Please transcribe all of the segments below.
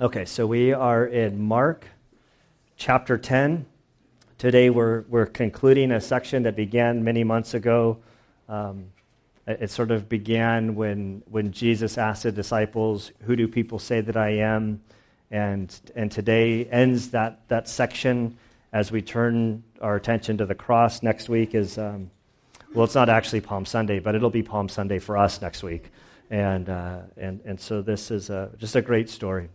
Okay, so we are in Mark chapter 10. Today we're, we're concluding a section that began many months ago. Um, it, it sort of began when, when Jesus asked the disciples, Who do people say that I am? And, and today ends that, that section as we turn our attention to the cross. Next week is, um, well, it's not actually Palm Sunday, but it'll be Palm Sunday for us next week. And, uh, and, and so this is a, just a great story.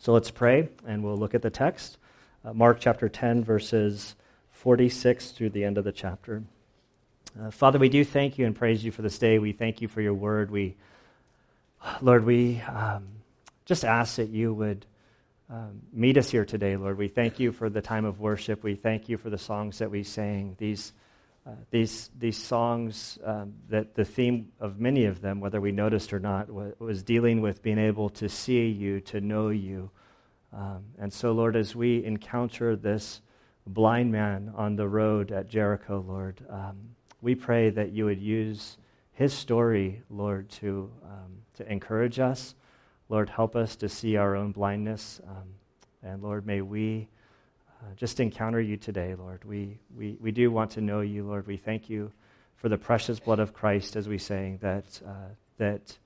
So let's pray, and we'll look at the text. Uh, Mark chapter 10, verses 46 through the end of the chapter. Uh, Father, we do thank you and praise you for this day. We thank you for your word. We, Lord, we um, just ask that you would um, meet us here today, Lord. We thank you for the time of worship. We thank you for the songs that we sang. These, uh, these, these songs, um, that the theme of many of them, whether we noticed or not, was, was dealing with being able to see you, to know you. Um, and so, Lord, as we encounter this blind man on the road at Jericho, Lord, um, we pray that you would use his story, Lord, to, um, to encourage us. Lord, help us to see our own blindness. Um, and Lord, may we uh, just encounter you today, Lord. We, we, we do want to know you, Lord. We thank you for the precious blood of Christ, as we sang, that, uh, that,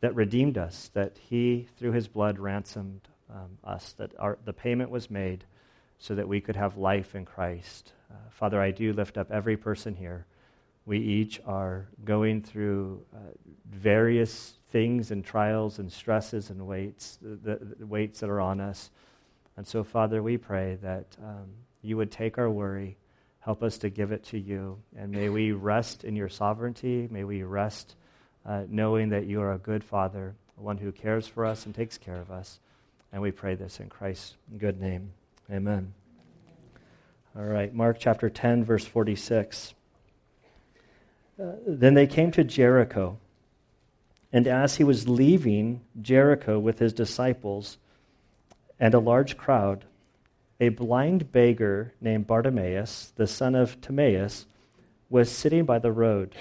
that redeemed us, that he, through his blood, ransomed um, us, that our, the payment was made so that we could have life in Christ. Uh, Father, I do lift up every person here. We each are going through uh, various things and trials and stresses and weights, the, the weights that are on us. And so, Father, we pray that um, you would take our worry, help us to give it to you, and may we rest in your sovereignty. May we rest uh, knowing that you are a good Father, one who cares for us and takes care of us. And we pray this in Christ's good name. Amen. All right, Mark chapter 10, verse 46. Uh, then they came to Jericho. And as he was leaving Jericho with his disciples and a large crowd, a blind beggar named Bartimaeus, the son of Timaeus, was sitting by the road.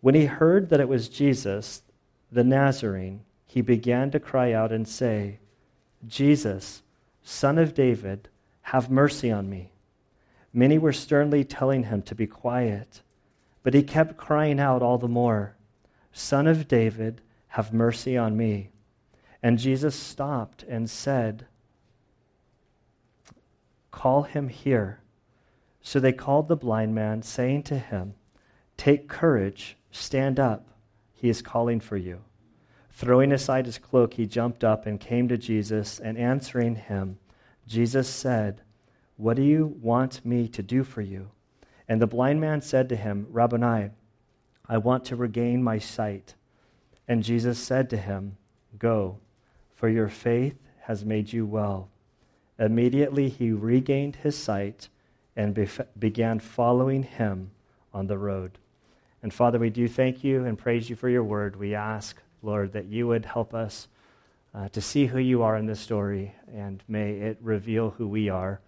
When he heard that it was Jesus, the Nazarene, he began to cry out and say, Jesus, son of David, have mercy on me. Many were sternly telling him to be quiet, but he kept crying out all the more. Son of David, have mercy on me. And Jesus stopped and said, Call him here. So they called the blind man, saying to him, Take courage, stand up. He is calling for you. Throwing aside his cloak, he jumped up and came to Jesus, and answering him, Jesus said, What do you want me to do for you? And the blind man said to him, Rabboni, I want to regain my sight. And Jesus said to him, Go, for your faith has made you well. Immediately he regained his sight and bef- began following him on the road. And Father, we do thank you and praise you for your word. We ask, Lord, that you would help us uh, to see who you are in this story, and may it reveal who we are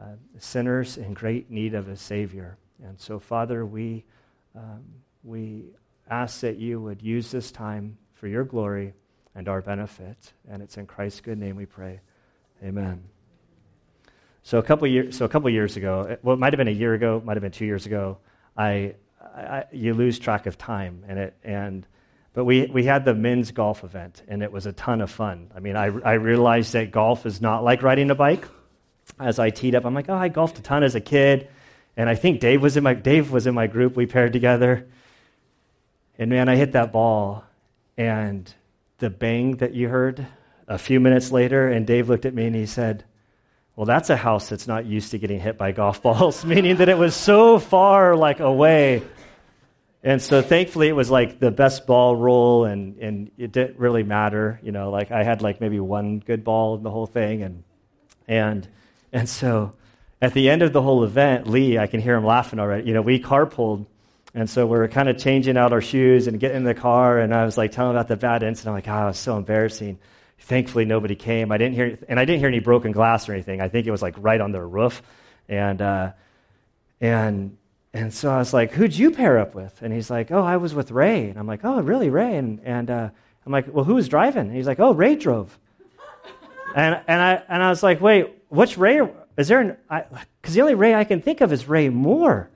uh, sinners in great need of a Savior. And so, Father, we. Um, we ask that you would use this time for your glory and our benefit. And it's in Christ's good name we pray. Amen. So a couple years, so a couple years ago, well, it might have been a year ago, might have been two years ago. I, I, you lose track of time, and it and but we we had the men's golf event, and it was a ton of fun. I mean, I I realized that golf is not like riding a bike. As I teed up, I'm like, oh, I golfed a ton as a kid, and I think Dave was in my Dave was in my group. We paired together, and man, I hit that ball, and the bang that you heard a few minutes later, and Dave looked at me and he said, Well, that's a house that's not used to getting hit by golf balls, meaning that it was so far like away. And so thankfully it was like the best ball roll and, and it didn't really matter. You know, like I had like maybe one good ball in the whole thing and and and so at the end of the whole event, Lee, I can hear him laughing already. You know, we carpooled and so we're kind of changing out our shoes and getting in the car. And I was like telling about the bad incident. I'm like, oh, it was so embarrassing. Thankfully, nobody came. I didn't hear, and I didn't hear any broken glass or anything. I think it was like right on their roof. And, uh, and, and so I was like, who'd you pair up with? And he's like, oh, I was with Ray. And I'm like, oh, really, Ray? And, and uh, I'm like, well, who was driving? And he's like, oh, Ray drove. and, and, I, and I was like, wait, which Ray? Is there an, because the only Ray I can think of is Ray Moore.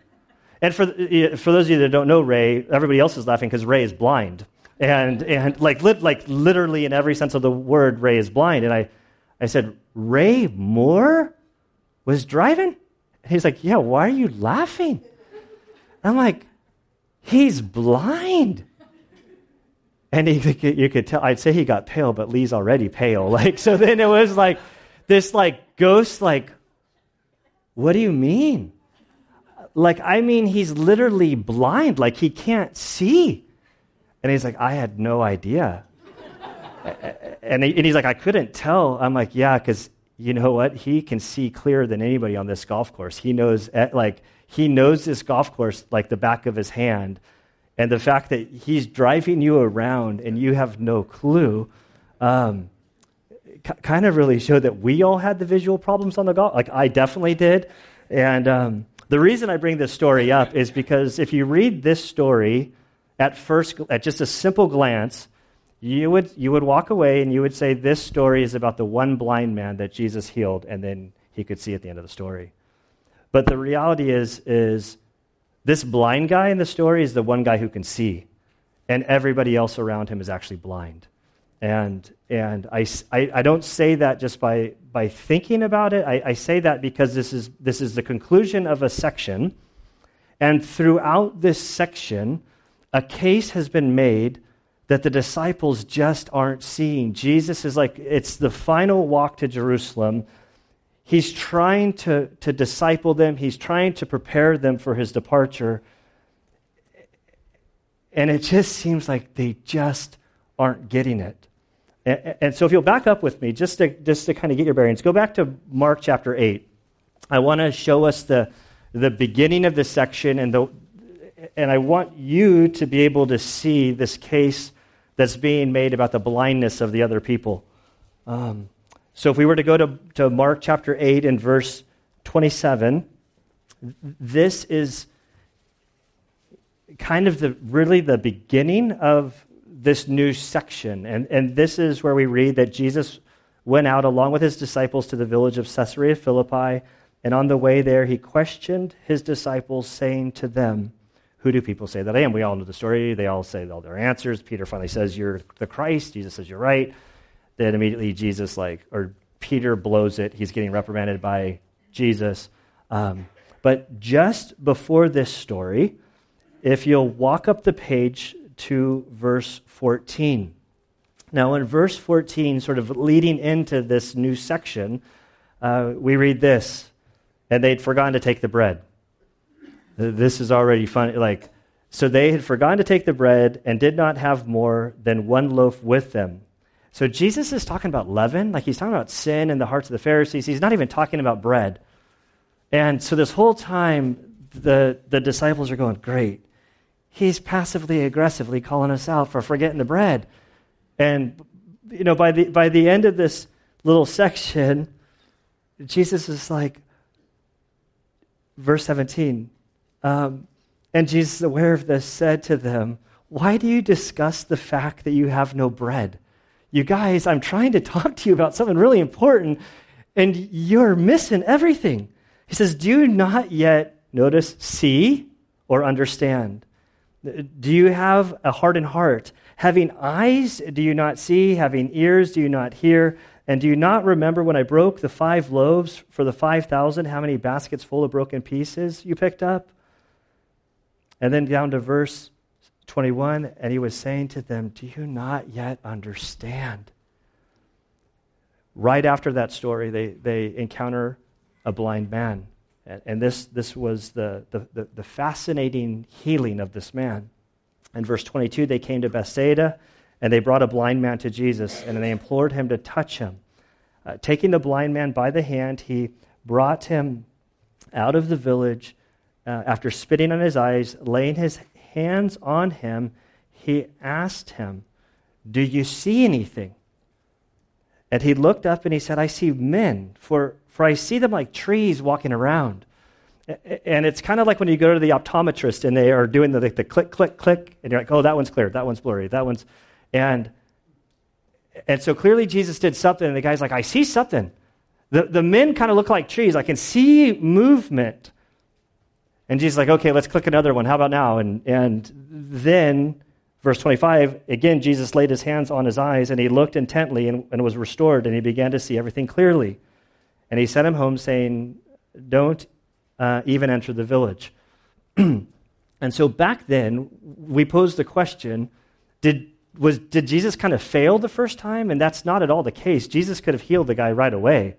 And for, for those of you that don't know Ray, everybody else is laughing because Ray is blind. And, and like, li- like literally in every sense of the word, Ray is blind. And I, I said, Ray Moore was driving? And he's like, yeah, why are you laughing? And I'm like, he's blind. And he, you could tell, I'd say he got pale, but Lee's already pale. Like, so then it was like this like ghost, like, what do you mean? Like, I mean, he's literally blind. Like, he can't see. And he's like, I had no idea. and, he, and he's like, I couldn't tell. I'm like, yeah, because you know what? He can see clearer than anybody on this golf course. He knows, like, he knows this golf course like the back of his hand. And the fact that he's driving you around and you have no clue um, kind of really showed that we all had the visual problems on the golf. Like, I definitely did. And um, the reason I bring this story up is because if you read this story at first, at just a simple glance, you would, you would walk away and you would say, This story is about the one blind man that Jesus healed, and then he could see at the end of the story. But the reality is, is this blind guy in the story is the one guy who can see, and everybody else around him is actually blind. And, and I, I, I don't say that just by, by thinking about it. I, I say that because this is, this is the conclusion of a section. And throughout this section, a case has been made that the disciples just aren't seeing. Jesus is like, it's the final walk to Jerusalem. He's trying to, to disciple them, he's trying to prepare them for his departure. And it just seems like they just aren't getting it. And, and so, if you'll back up with me, just to, just to kind of get your bearings, go back to Mark chapter 8. I want to show us the, the beginning of this section, and, the, and I want you to be able to see this case that's being made about the blindness of the other people. Um, so if we were to go to, to Mark chapter 8 and verse 27, this is kind of the really the beginning of this new section. And, and this is where we read that Jesus went out along with his disciples to the village of Caesarea Philippi, and on the way there he questioned his disciples, saying to them, Who do people say that I am? We all know the story. They all say all their answers. Peter finally says, You're the Christ. Jesus says, You're right. Then immediately Jesus, like, or Peter blows it. He's getting reprimanded by Jesus. Um, but just before this story, if you'll walk up the page to verse 14. Now, in verse 14, sort of leading into this new section, uh, we read this, and they'd forgotten to take the bread. This is already funny. Like, so they had forgotten to take the bread and did not have more than one loaf with them. So Jesus is talking about leaven, like he's talking about sin in the hearts of the Pharisees. He's not even talking about bread. And so this whole time, the, the disciples are going, Great. He's passively aggressively calling us out for forgetting the bread. And, you know, by the, by the end of this little section, Jesus is like, verse 17, um, and Jesus, aware of this, said to them, Why do you discuss the fact that you have no bread? You guys, I'm trying to talk to you about something really important, and you're missing everything. He says, Do you not yet notice, see, or understand? Do you have a hardened heart? Having eyes, do you not see? Having ears, do you not hear? And do you not remember when I broke the five loaves for the 5,000, how many baskets full of broken pieces you picked up? And then down to verse 21, and he was saying to them, Do you not yet understand? Right after that story, they, they encounter a blind man. And, this, this was the, the, the, the fascinating healing of this man. In verse 22, they came to Bethsaida, and they brought a blind man to Jesus, and they implored him to touch him. Uh, taking the blind man by the hand, he brought him out of the village. Uh, after spitting on his eyes, laying his hands on him, he asked him, Do you see anything? And he looked up and he said, I see men, for, for I see them like trees walking around. And it's kind of like when you go to the optometrist and they are doing the, the, the click, click, click, and you're like, oh, that one's clear, that one's blurry, that one's. And, and so clearly Jesus did something, and the guy's like, I see something. The, the men kind of look like trees. I can see movement. And Jesus is like, okay, let's click another one. How about now? And, and then, verse 25, again, Jesus laid his hands on his eyes, and he looked intently and, and was restored, and he began to see everything clearly. And he sent him home, saying, Don't uh, even enter the village. and so back then, we posed the question did, was, did Jesus kind of fail the first time? And that's not at all the case. Jesus could have healed the guy right away.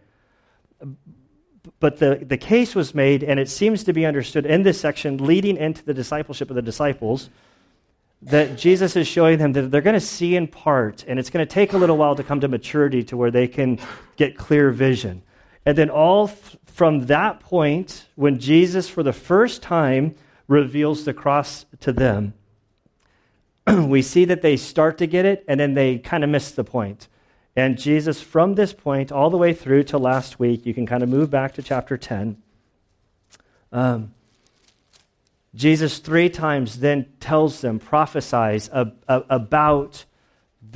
But the, the case was made, and it seems to be understood in this section leading into the discipleship of the disciples that Jesus is showing them that they're going to see in part, and it's going to take a little while to come to maturity to where they can get clear vision. And then, all from that point, when Jesus, for the first time, reveals the cross to them, we see that they start to get it, and then they kind of miss the point. And Jesus, from this point all the way through to last week, you can kind of move back to chapter 10. Um, Jesus, three times, then tells them, prophesies ab- ab- about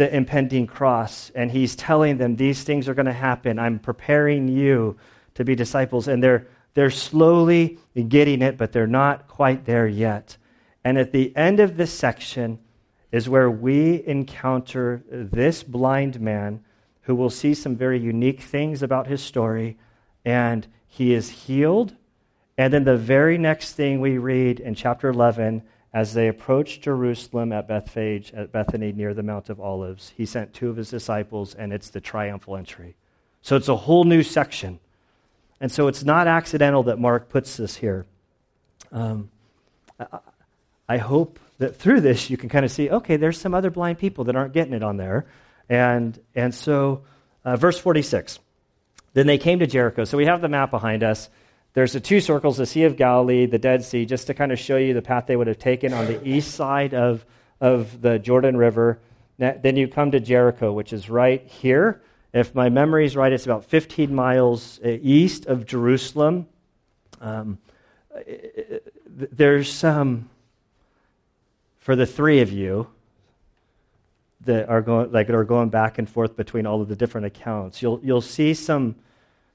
the impending cross. And he's telling them, These things are going to happen. I'm preparing you to be disciples. And they're, they're slowly getting it, but they're not quite there yet. And at the end of this section is where we encounter this blind man who will see some very unique things about his story, and he is healed. And then the very next thing we read in chapter 11, as they approached Jerusalem at Bethphage, at Bethany near the Mount of Olives, he sent two of his disciples, and it's the triumphal entry. So it's a whole new section. And so it's not accidental that Mark puts this here. Um, I, I hope that through this you can kind of see okay, there's some other blind people that aren't getting it on there. And, and so, uh, verse 46. Then they came to Jericho. So we have the map behind us. There's the two circles, the Sea of Galilee, the Dead Sea, just to kind of show you the path they would have taken on the east side of, of the Jordan River. Then you come to Jericho, which is right here. If my memory is right, it's about 15 miles uh, east of Jerusalem. Um, there's some, for the three of you, that are going like are going back and forth between all of the different accounts. You'll you'll see some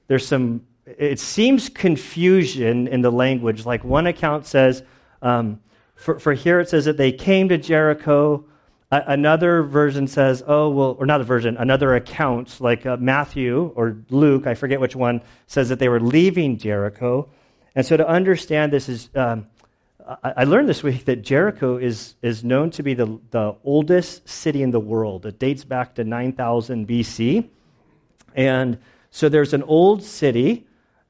there's some it seems confusion in the language. Like one account says, um, for, for here it says that they came to Jericho. Another version says, oh, well, or not a version, another account, like uh, Matthew or Luke, I forget which one, says that they were leaving Jericho. And so to understand this is, um, I learned this week that Jericho is, is known to be the, the oldest city in the world. It dates back to 9000 BC. And so there's an old city,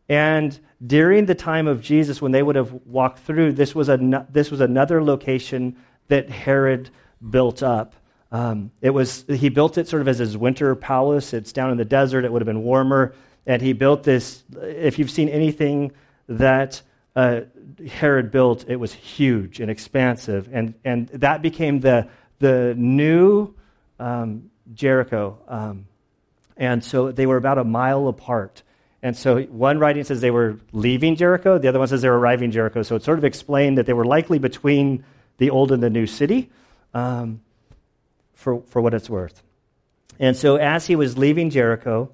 and during the time of Jesus, when they would have walked through, this was, a, this was another location that Herod built up. Um, it was, he built it sort of as his winter palace. It's down in the desert, it would have been warmer. And he built this, if you've seen anything that uh, Herod built, it was huge and expansive. And, and that became the, the new um, Jericho. Um, and so they were about a mile apart. And so one writing says they were leaving Jericho, the other one says they were arriving Jericho. So it sort of explained that they were likely between the old and the new city um, for, for what it's worth. And so as he was leaving Jericho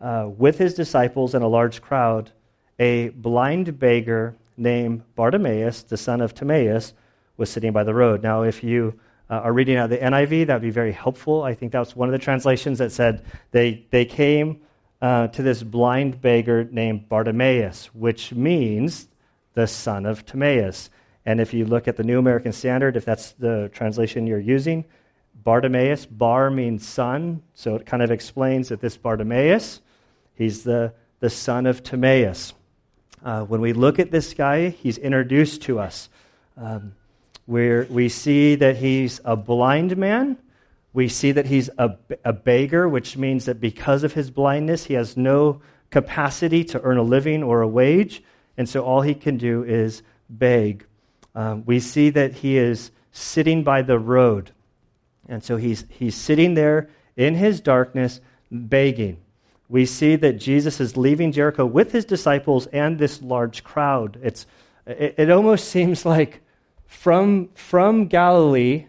uh, with his disciples and a large crowd, a blind beggar named Bartimaeus, the son of Timaeus, was sitting by the road. Now, if you uh, are reading out the NIV, that would be very helpful. I think that's one of the translations that said they, they came uh, to this blind beggar named Bartimaeus, which means the son of Timaeus. And if you look at the New American Standard, if that's the translation you're using, Bartimaeus, bar means son, so it kind of explains that this Bartimaeus, he's the, the son of Timaeus. Uh, when we look at this guy, he's introduced to us. Um, we see that he's a blind man. We see that he's a, a beggar, which means that because of his blindness, he has no capacity to earn a living or a wage. And so all he can do is beg. Um, we see that he is sitting by the road. And so he's, he's sitting there in his darkness, begging we see that Jesus is leaving Jericho with his disciples and this large crowd. It's, it, it almost seems like from, from Galilee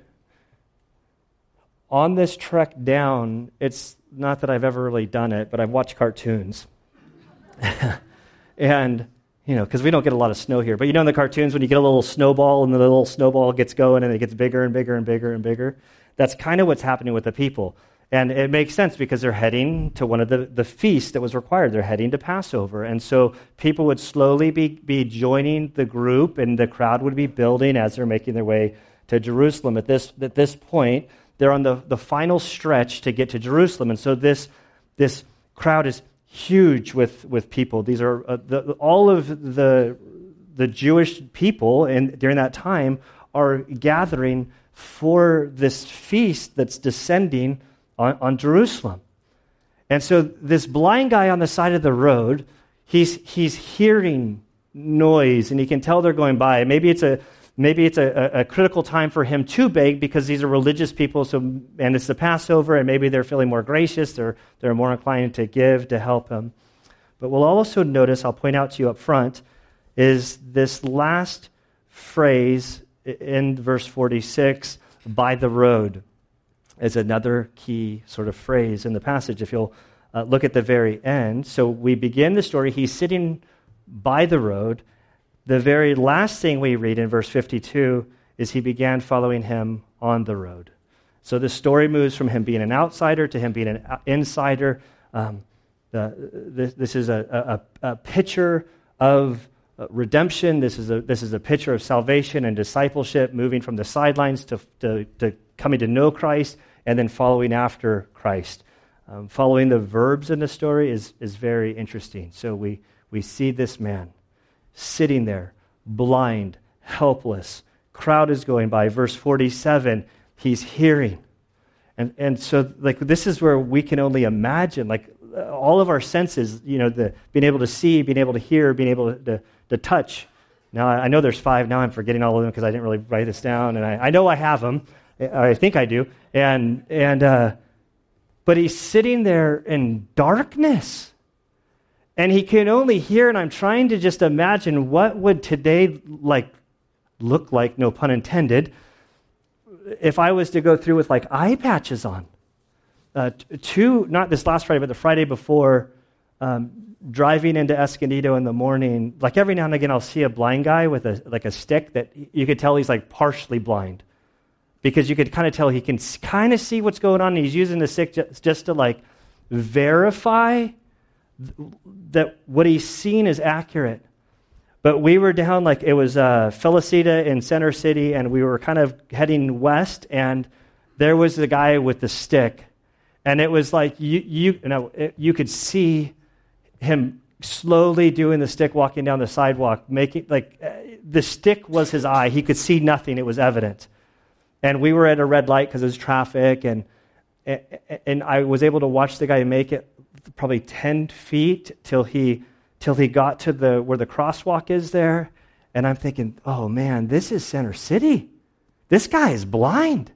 on this trek down, it's not that I've ever really done it, but I've watched cartoons. and, you know, because we don't get a lot of snow here. But you know, in the cartoons, when you get a little snowball and the little snowball gets going and it gets bigger and bigger and bigger and bigger, that's kind of what's happening with the people. And it makes sense because they're heading to one of the, the feasts that was required. They're heading to Passover. And so people would slowly be, be joining the group, and the crowd would be building as they're making their way to Jerusalem. At this, at this point, they're on the, the final stretch to get to Jerusalem. And so this, this crowd is huge with, with people. These are uh, the, all of the, the Jewish people in, during that time are gathering for this feast that's descending on, on Jerusalem. And so this blind guy on the side of the road, he's, he's hearing noise and he can tell they're going by. Maybe it's a maybe it's a, a, critical time for him to beg because these are religious people so and it's the passover and maybe they're feeling more gracious they're, they're more inclined to give to help him but we'll also notice i'll point out to you up front is this last phrase in verse 46 by the road is another key sort of phrase in the passage. If you'll uh, look at the very end. So we begin the story. He's sitting by the road. The very last thing we read in verse 52 is he began following him on the road. So the story moves from him being an outsider to him being an insider. Um, the, this, this, is a, a, a picture of uh, redemption. This is, a, this is a picture of salvation and discipleship, moving from the sidelines to, to, to coming to know Christ and then following after Christ. Um, following the verbs in the story is, is very interesting. So we, we see this man sitting there, blind, helpless. Crowd is going by. Verse 47, he's hearing. And, and so, like, this is where we can only imagine, like, all of our senses, you know, the, being able to see, being able to hear, being able to, to, to touch. Now, I know there's five. Now I'm forgetting all of them because I didn't really write this down. And I, I know I have them. I think I do. And, and, uh, but he's sitting there in darkness. And he can only hear, and I'm trying to just imagine what would today like look like, no pun intended, if I was to go through with like eye patches on. Uh, two, not this last Friday, but the Friday before, um, driving into Escondido in the morning, like every now and again, I'll see a blind guy with a like a stick that you could tell he's like partially blind because you could kind of tell he can kind of see what's going on. And he's using the stick just, just to like verify that what he's seen is accurate. But we were down like it was uh, Felicita in Center City, and we were kind of heading west, and there was the guy with the stick, and it was like you you, you know it, you could see him slowly doing the stick walking down the sidewalk, making like uh, the stick was his eye. He could see nothing; it was evident. And we were at a red light because there's traffic, and, and I was able to watch the guy make it probably 10 feet till he, till he got to the, where the crosswalk is there. And I'm thinking, oh man, this is Center City. This guy is blind.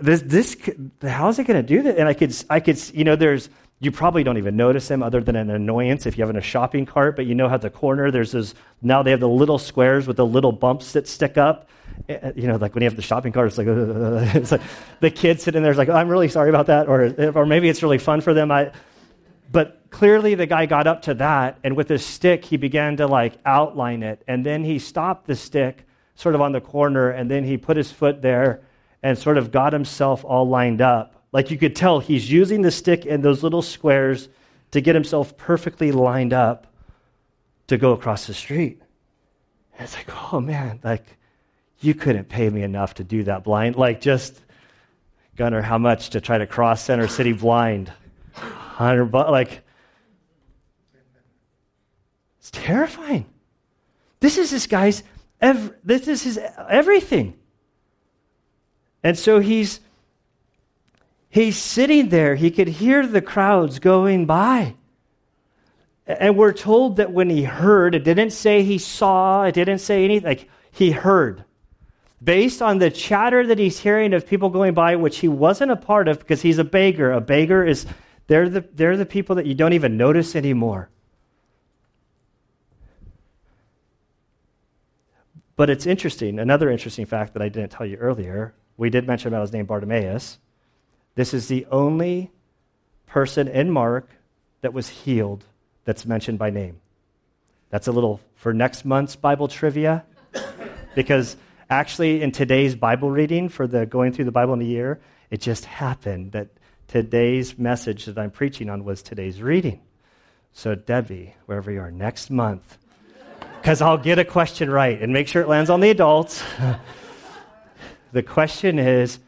This, this, how is he going to do that? And I could, I could, you know, there's, you probably don't even notice him other than an annoyance if you have in a shopping cart, but you know how the corner, there's this, now they have the little squares with the little bumps that stick up. Eh, eh, you know, like when you have the shopping cart, it's like, uh, it's like the kid sitting there is like, oh, I'm really sorry about that. Or, or maybe it's really fun for them. I, but clearly the guy got up to that, and with his stick, he began to like outline it. And then he stopped the stick sort of on the corner, and then he put his foot there and sort of got himself all lined up. Like you could tell, he's using the stick and those little squares to get himself perfectly lined up to go across the street. And it's like, oh man, like you couldn't pay me enough to do that blind. Like, just, Gunner, how much to try to cross Center City blind? 100 bucks. Like, it's terrifying. This is this guy's, ev- this is his everything. And so he's, he's sitting there. He could hear the crowds going by. And we're told that when he heard, it didn't say he saw, it didn't say anything, like he heard based on the chatter that he's hearing of people going by, which he wasn't a part of because he's a beggar. A beggar is, they're the, they're the people that you don't even notice anymore. But it's interesting, another interesting fact that I didn't tell you earlier. We did mention about his name, Bartimaeus. This is the only person in Mark that was healed that's mentioned by name. That's a little for next month's Bible trivia, because actually, in today's Bible reading for the going through the Bible in a year, it just happened that today's message that I'm preaching on was today's reading. So, Debbie, wherever you are next month, because I'll get a question right and make sure it lands on the adults. the question is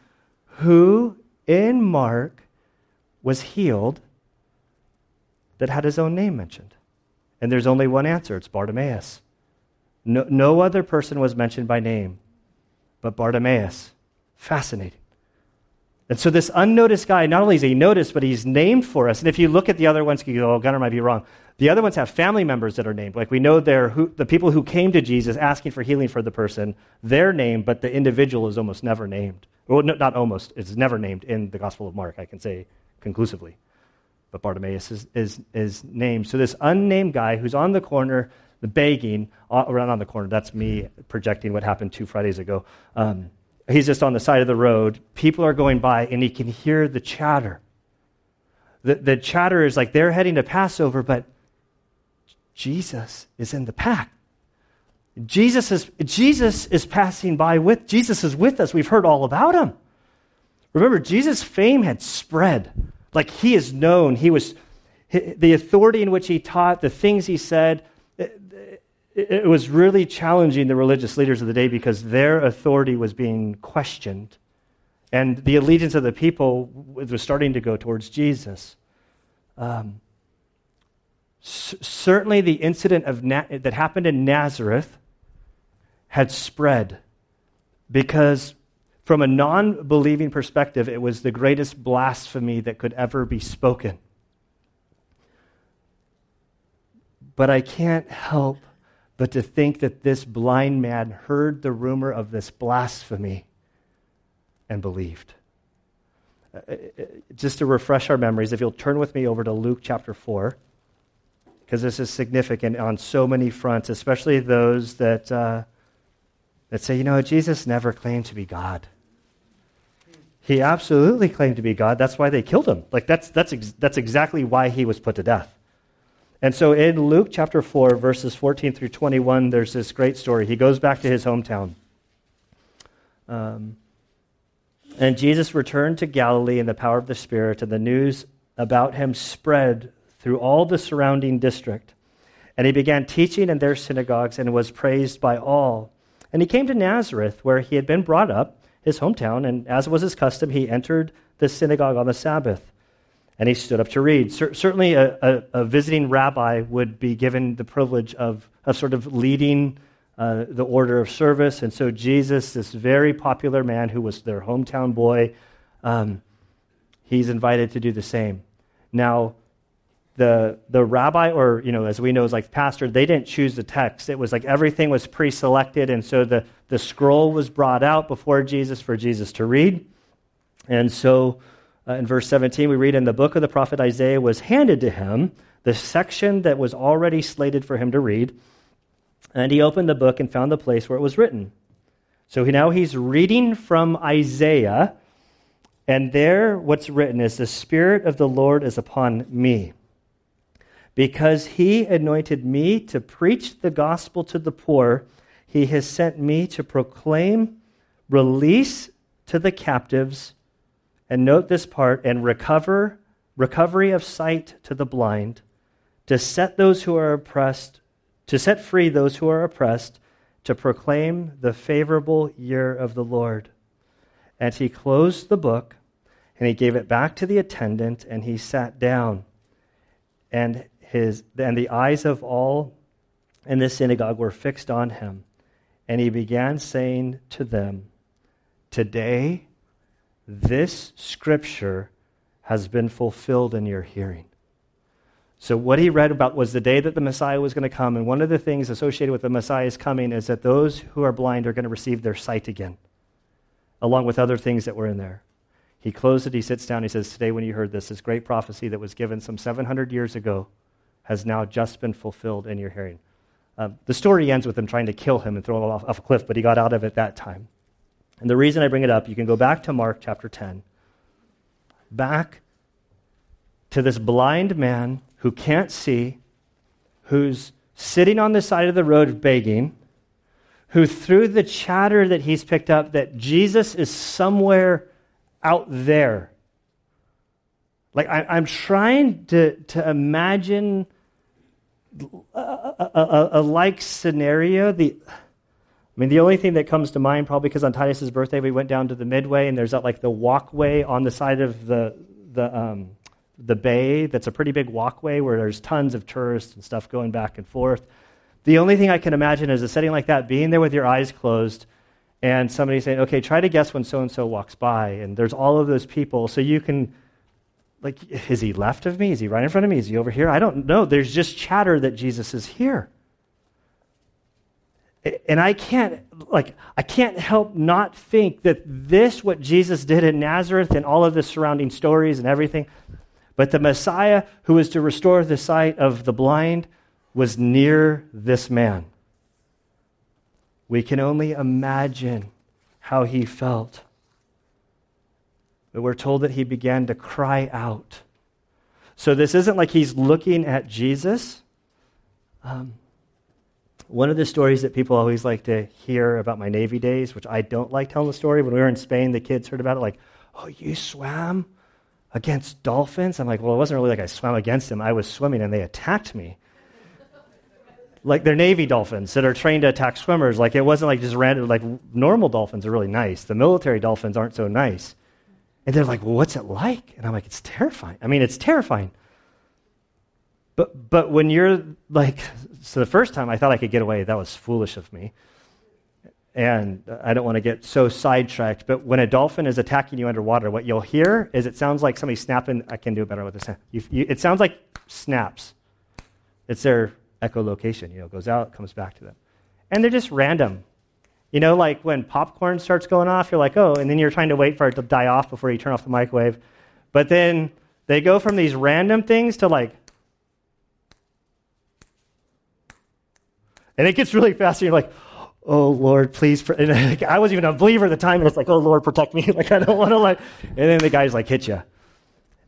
who in Mark was healed that had his own name mentioned? And there's only one answer it's Bartimaeus. No, no other person was mentioned by name but Bartimaeus. Fascinating. And so this unnoticed guy, not only is he noticed, but he's named for us. And if you look at the other ones, you go, oh, Gunnar might be wrong. The other ones have family members that are named. Like we know they're who, the people who came to Jesus asking for healing for the person, their name, but the individual is almost never named. Well, no, not almost, it's never named in the Gospel of Mark, I can say conclusively. But Bartimaeus is, is, is named. So this unnamed guy who's on the corner, the begging, around on the corner, that's me projecting what happened two Fridays ago. Um, he's just on the side of the road. People are going by, and he can hear the chatter. The, the chatter is like they're heading to Passover, but Jesus is in the pack. Jesus is, Jesus is passing by with, Jesus is with us. We've heard all about him. Remember, Jesus' fame had spread. Like he is known. He was, the authority in which he taught, the things he said, it was really challenging the religious leaders of the day because their authority was being questioned. And the allegiance of the people was starting to go towards Jesus. Um, c- certainly, the incident of Na- that happened in Nazareth had spread because, from a non believing perspective, it was the greatest blasphemy that could ever be spoken. But I can't help but to think that this blind man heard the rumor of this blasphemy and believed. Uh, uh, uh, just to refresh our memories, if you'll turn with me over to Luke chapter 4, because this is significant on so many fronts, especially those that, uh, that say, you know, Jesus never claimed to be God. He absolutely claimed to be God. That's why they killed him. Like, that's, that's, ex- that's exactly why he was put to death. And so in Luke chapter 4, verses 14 through 21, there's this great story. He goes back to his hometown. Um, and Jesus returned to Galilee in the power of the Spirit, and the news about him spread through all the surrounding district. And he began teaching in their synagogues and was praised by all. And he came to Nazareth, where he had been brought up, his hometown, and as was his custom, he entered the synagogue on the Sabbath and he stood up to read. certainly, a, a, a, visiting rabbi would be given the privilege of, of sort of leading uh, the order of service. And so, Jesus, this very popular man who was their hometown boy, um, he's invited to do the same. Now, the, the rabbi, or, you know, as we know, is like pastor, they didn't choose the text. It was like everything was pre selected. And so the, the scroll was brought out before Jesus for Jesus to read. And so, uh, in verse 17, we read, In the book of the prophet Isaiah was handed to him, the section that was already slated for him to read. And he opened the book and found the place where it was written. So he, now he's reading from Isaiah, and there what's written is, The Spirit of the Lord is upon me, because he anointed me to preach the gospel to the poor. He has sent me to proclaim release to the captives and note this part and recover recovery of sight to the blind, to set those who are oppressed, to set free those who are oppressed, to proclaim the favorable year of the Lord. And he closed the book and he gave it back to the attendant and he sat down. And his and the eyes of all in the synagogue were fixed on him. And he began saying to them, Today this scripture has been fulfilled in your hearing. So, what he read about was the day that the Messiah was going to come. And one of the things associated with the Messiah's coming is that those who are blind are going to receive their sight again, along with other things that were in there. He closes it, he sits down, he says, Today, when you heard this, this great prophecy that was given some 700 years ago has now just been fulfilled in your hearing. Uh, the story ends with them trying to kill him and throw him off, off a cliff, but he got out of it that time. And the reason I bring it up, you can go back to Mark chapter 10. back to this blind man who can't see, who's sitting on the side of the road begging, who through the chatter that he's picked up that Jesus is somewhere out there. Like I, am trying to, to imagine a, a, a, a, like scenario. The, I mean, the only thing that comes to mind, probably because on Titus's birthday we went down to the midway, and there's that like the walkway on the side of the the um, the bay. That's a pretty big walkway where there's tons of tourists and stuff going back and forth. The only thing I can imagine is a setting like that, being there with your eyes closed, and somebody saying, "Okay, try to guess when so and so walks by," and there's all of those people, so you can like, is he left of me? Is he right in front of me? Is he over here? I don't know. There's just chatter that Jesus is here. And I can't, like, I can't help not think that this, what Jesus did in Nazareth and all of the surrounding stories and everything, but the Messiah who was to restore the sight of the blind was near this man. We can only imagine how he felt. But we're told that he began to cry out. So this isn't like he's looking at Jesus. Um, one of the stories that people always like to hear about my Navy days, which I don't like telling the story, when we were in Spain, the kids heard about it like, oh, you swam against dolphins? I'm like, well, it wasn't really like I swam against them. I was swimming and they attacked me. like they're Navy dolphins that are trained to attack swimmers. Like it wasn't like just random, like normal dolphins are really nice. The military dolphins aren't so nice. And they're like, well, what's it like? And I'm like, it's terrifying. I mean, it's terrifying. But, but when you're like, so the first time I thought I could get away, that was foolish of me. And I don't want to get so sidetracked, but when a dolphin is attacking you underwater, what you'll hear is it sounds like somebody snapping. I can do it better with this. You, you, it sounds like snaps. It's their echolocation. You know, goes out, comes back to them, and they're just random. You know, like when popcorn starts going off, you're like, oh, and then you're trying to wait for it to die off before you turn off the microwave. But then they go from these random things to like, and it gets really fast, you're like, oh Lord, please. And like, I wasn't even a believer at the time, and it's like, oh Lord, protect me. like I don't want to like. And then the guys like hit you,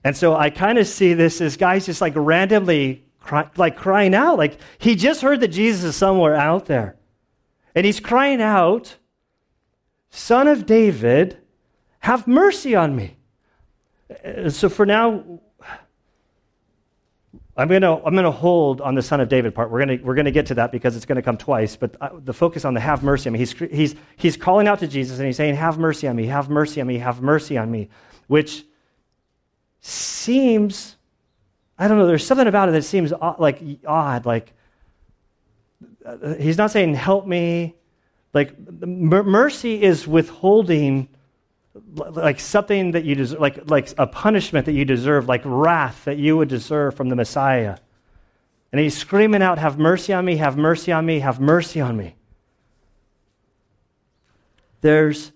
and so I kind of see this as guys just like randomly cry, like crying out, like he just heard that Jesus is somewhere out there. And he's crying out, Son of David, have mercy on me. Uh, so for now, I'm going to I'm going to hold on the Son of David part. We're going to we're going to get to that because it's going to come twice. But uh, the focus on the have mercy on me. He's, he's, he's calling out to Jesus and he's saying, Have mercy on me, have mercy on me, have mercy on me, which seems, I don't know, there's something about it that seems odd, like odd. Like, uh, he's not saying, help me. Like, mercy is withholding like something that you deserve, like, like a punishment that you deserve, like wrath that you would deserve from the Messiah. And he's screaming out, Have mercy on me, have mercy on me, have mercy on me. There's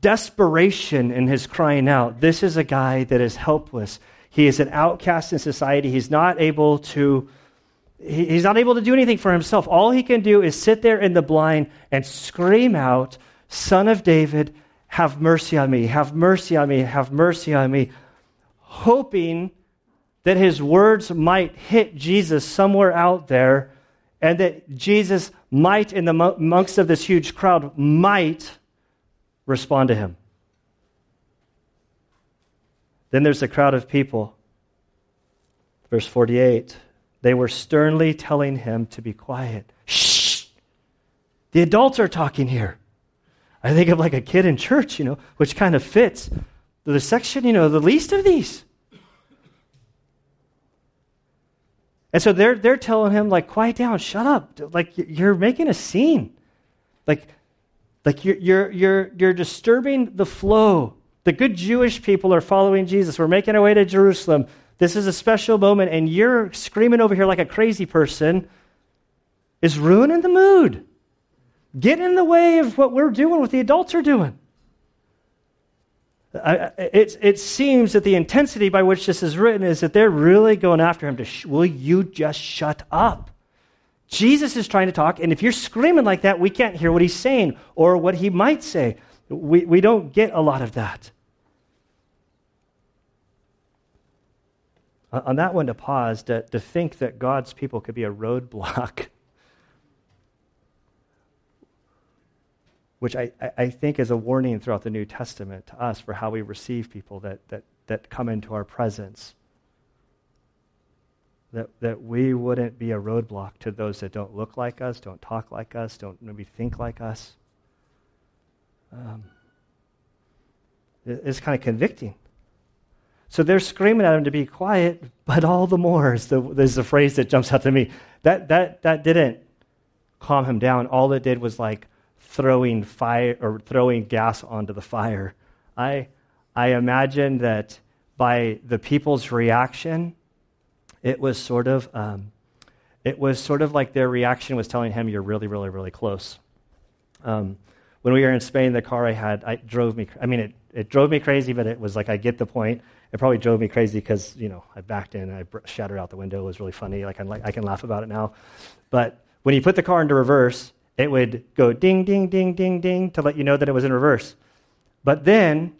desperation in his crying out. This is a guy that is helpless. He is an outcast in society. He's not able to he's not able to do anything for himself. All he can do is sit there in the blind and scream out, Son of David, have mercy on me, have mercy on me, have mercy on me, hoping that his words might hit Jesus somewhere out there and that Jesus might, in the amongst of this huge crowd, might respond to him. Then there's a crowd of people. Verse 48 they were sternly telling him to be quiet. Shh! The adults are talking here. I think of like a kid in church, you know, which kind of fits the section, you know, the least of these. And so they're, they're telling him, like, quiet down, shut up. Like, you're making a scene. Like, like you're, you're, you're, you're disturbing the flow. The good Jewish people are following Jesus. We're making our way to Jerusalem. This is a special moment, and you're screaming over here like a crazy person is ruining the mood. Get in the way of what we're doing, what the adults are doing. I, it, it seems that the intensity by which this is written is that they're really going after him to, sh- will you just shut up? Jesus is trying to talk, and if you're screaming like that, we can't hear what he's saying or what he might say. We, we don't get a lot of that. on that one to pause, to, to think that God's people could be a roadblock, which I, I think is a warning throughout the New Testament to us for how we receive people that, that, that come into our presence. That, that we wouldn't be a roadblock to those that don't look like us, don't talk like us, don't maybe think like us. Um, it's kind of convicting. So they're screaming at him to be quiet, but all the more is the, is the phrase that jumps out to me. That, that, that didn't calm him down. All it did was like throwing fire or throwing gas onto the fire. I, I imagine that by the people's reaction, it was sort of, um, it was sort of like their reaction was telling him, "You're really, really, really close." Um, when we were in Spain, the car I had, I drove me. I mean, it, it drove me crazy, but it was like I get the point it probably drove me crazy because you know I backed in I shattered out the window. It was really funny. Like, i like I can laugh about it now. But when you put the car into reverse, it would go ding, ding, ding, ding, ding to let you know that it was in reverse. But then,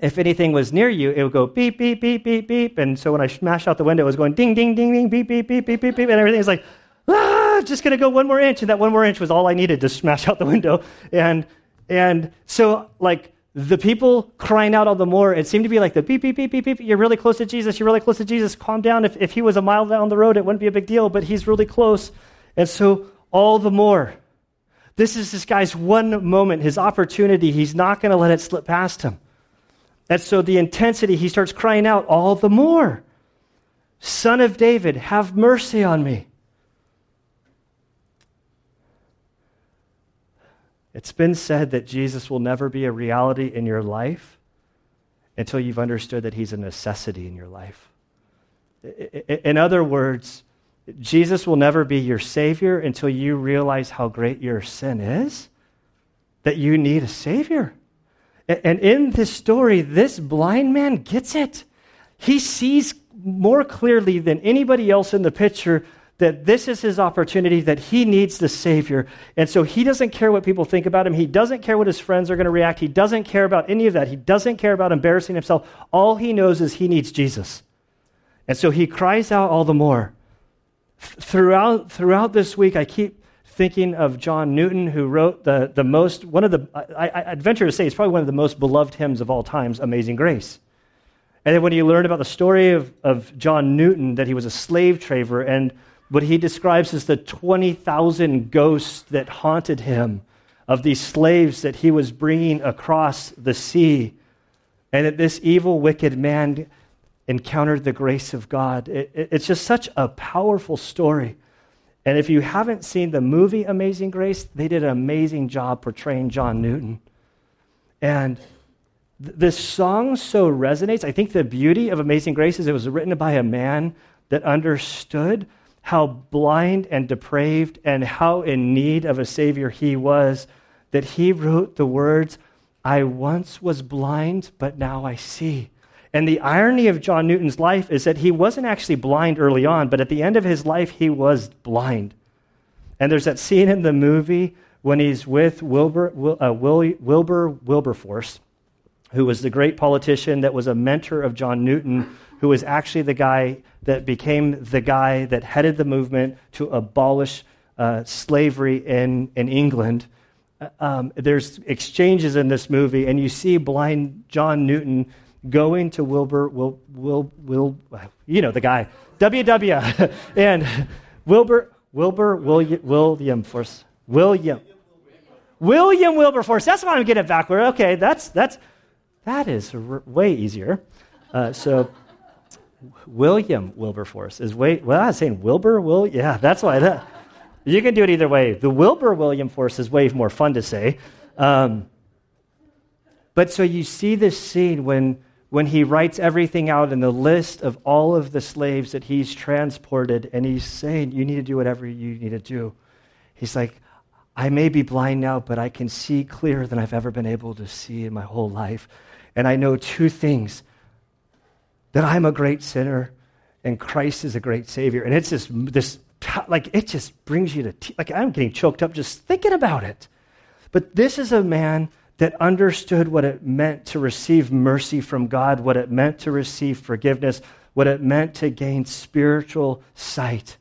if anything was near you, it would go beep, beep, beep, beep, beep. And so when I smashed out the window, it was going ding, ding, ding, ding, beep, beep, beep, beep, beep, beep. And everything was like, ah, just going to go one more inch. And that one more inch was all I needed to smash out the window. And, and so, like, the people crying out all the more, it seemed to be like the beep, beep, beep, beep, beep. You're really close to Jesus. You're really close to Jesus. Calm down. If, if he was a mile down the road, it wouldn't be a big deal, but he's really close. And so, all the more. This is this guy's one moment, his opportunity. He's not going to let it slip past him. And so, the intensity, he starts crying out all the more Son of David, have mercy on me. It's been said that Jesus will never be a reality in your life until you've understood that he's a necessity in your life. In other words, Jesus will never be your Savior until you realize how great your sin is, that you need a Savior. And in this story, this blind man gets it. He sees more clearly than anybody else in the picture that this is his opportunity, that he needs the Savior. And so he doesn't care what people think about him. He doesn't care what his friends are going to react. He doesn't care about any of that. He doesn't care about embarrassing himself. All he knows is he needs Jesus. And so he cries out all the more. Throughout, throughout this week, I keep thinking of John Newton, who wrote the, the most, one of the, I, I, I'd venture to say, it's probably one of the most beloved hymns of all times, Amazing Grace. And then when you learn about the story of, of John Newton, that he was a slave trader and what he describes as the 20,000 ghosts that haunted him of these slaves that he was bringing across the sea, and that this evil, wicked man encountered the grace of God. It, it, it's just such a powerful story. And if you haven't seen the movie Amazing Grace, they did an amazing job portraying John Newton. And th- this song so resonates. I think the beauty of Amazing Grace is it was written by a man that understood how blind and depraved and how in need of a Savior he was, that he wrote the words, I once was blind, but now I see. And the irony of John Newton's life is that he wasn't actually blind early on, but at the end of his life, he was blind. And there's that scene in the movie when he's with Wilbur, uh, Wilbur Wilberforce, who was the great politician that was a mentor of John Newton, who was actually the guy that became the guy that headed the movement to abolish uh, slavery in, in England. Uh, um, there's exchanges in this movie, and you see blind John Newton going to Wilbur, Will, Will, Will, you know the guy, WW, and Wilbur, Wilbur, William, William Force, William, William Wilberforce. That's why I'm getting it backward. Okay, that's that's that is r- way easier. Uh, so William Wilberforce is way, well, I was saying Wilbur, Will, yeah, that's why that, you can do it either way. The Wilbur William Force is way more fun to say. Um, but so you see this scene when, when he writes everything out in the list of all of the slaves that he's transported, and he's saying, You need to do whatever you need to do. He's like, I may be blind now, but I can see clearer than I've ever been able to see in my whole life. And I know two things that I'm a great sinner and Christ is a great Savior. And it's just this, like, it just brings you to, te- like, I'm getting choked up just thinking about it. But this is a man that understood what it meant to receive mercy from God, what it meant to receive forgiveness, what it meant to gain spiritual sight.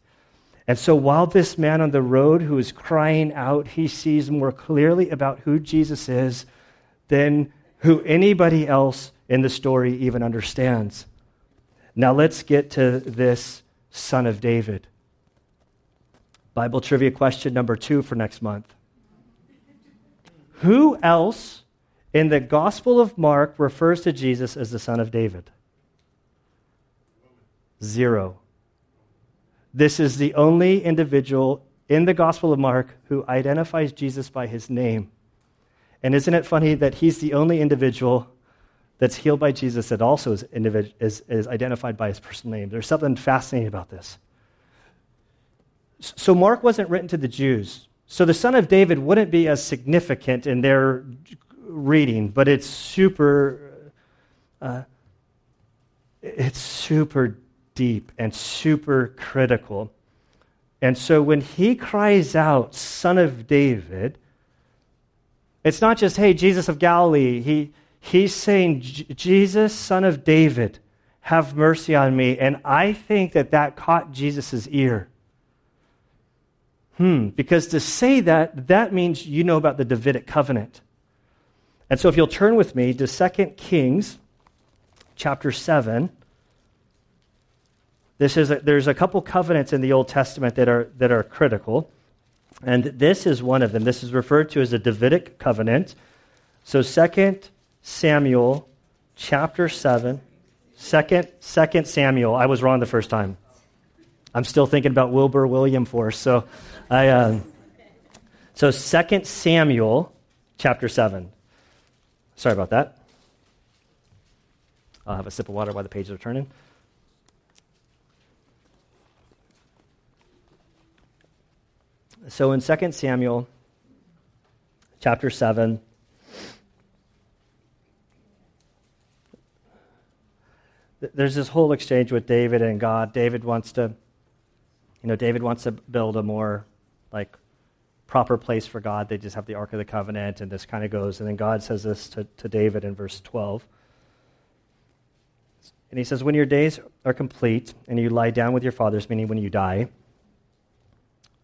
And so while this man on the road who is crying out, he sees more clearly about who Jesus is than who anybody else in the story even understands. Now let's get to this son of David. Bible trivia question number two for next month. Who else in the Gospel of Mark refers to Jesus as the son of David? Zero. This is the only individual in the Gospel of Mark who identifies Jesus by his name. And isn't it funny that he's the only individual that's healed by Jesus that also is, is, is identified by his personal name? There's something fascinating about this. So, Mark wasn't written to the Jews. So, the son of David wouldn't be as significant in their reading, but it's super. Uh, it's super deep and super critical. And so when he cries out, Son of David, it's not just, hey, Jesus of Galilee. He, he's saying, Jesus, Son of David, have mercy on me. And I think that that caught Jesus' ear. Hmm, because to say that, that means you know about the Davidic covenant. And so if you'll turn with me to 2 Kings chapter 7. This is a, there's a couple covenants in the Old Testament that are, that are critical. And this is one of them. This is referred to as a Davidic covenant. So 2 Samuel chapter 7. 2nd, 2nd Samuel. I was wrong the first time. I'm still thinking about Wilbur William Force. So I um, so 2 Samuel chapter 7. Sorry about that. I'll have a sip of water while the pages are turning. So in 2 Samuel chapter 7, there's this whole exchange with David and God. David wants to, you know, David wants to build a more like proper place for God. They just have the Ark of the Covenant, and this kind of goes. And then God says this to, to David in verse 12. And he says, When your days are complete and you lie down with your fathers, meaning when you die,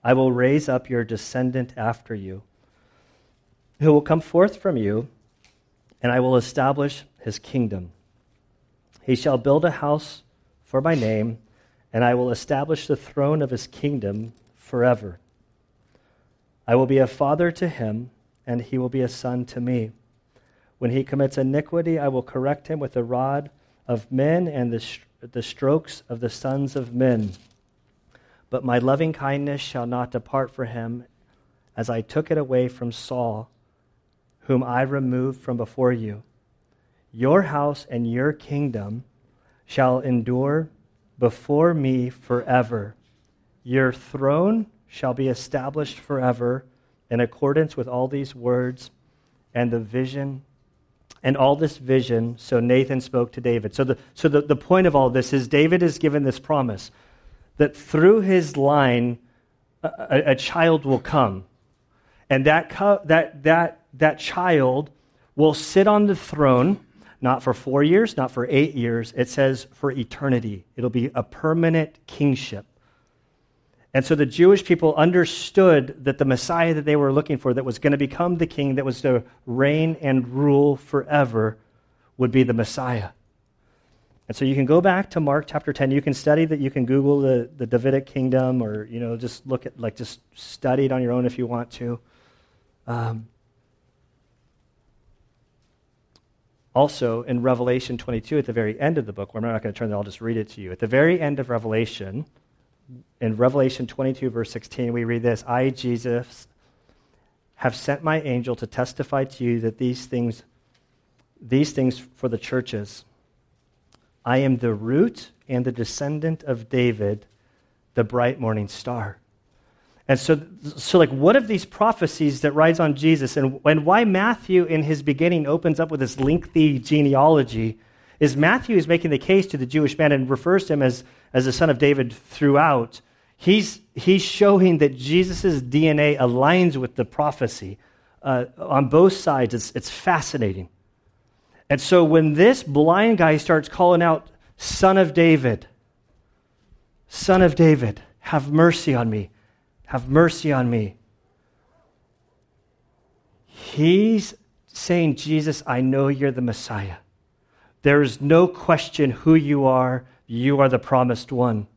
I will raise up your descendant after you, who will come forth from you, and I will establish his kingdom. He shall build a house for my name, and I will establish the throne of his kingdom forever. I will be a father to him, and he will be a son to me. When he commits iniquity, I will correct him with the rod of men and the, the strokes of the sons of men. But my loving kindness shall not depart from him, as I took it away from Saul, whom I removed from before you. Your house and your kingdom shall endure before me forever. Your throne shall be established forever in accordance with all these words and the vision and all this vision. So Nathan spoke to David. So, the, so the, the point of all this is David is given this promise that through his line, a, a child will come. And that, co- that, that, that child will sit on the throne, not for four years, not for eight years. It says for eternity. It'll be a permanent kingship. And so the Jewish people understood that the Messiah that they were looking for, that was going to become the king, that was to reign and rule forever, would be the Messiah. And so you can go back to Mark chapter 10. You can study that. You can Google the, the Davidic kingdom or, you know, just look at, like, just study it on your own if you want to. Um, also, in Revelation 22, at the very end of the book, where I'm not going to turn there, I'll just read it to you. At the very end of Revelation, in Revelation 22, verse 16, we read this I, Jesus, have sent my angel to testify to you that these things, these things for the churches. I am the root and the descendant of David, the bright morning star. And so, so like, what of these prophecies that rides on Jesus, and, and why Matthew, in his beginning, opens up with this lengthy genealogy, is Matthew is making the case to the Jewish man and refers to him as, as the son of David throughout. He's, he's showing that Jesus' DNA aligns with the prophecy uh, on both sides. It's, it's fascinating. And so when this blind guy starts calling out, Son of David, Son of David, have mercy on me. Have mercy on me. He's saying, Jesus, I know you're the Messiah. There is no question who you are. You are the promised one.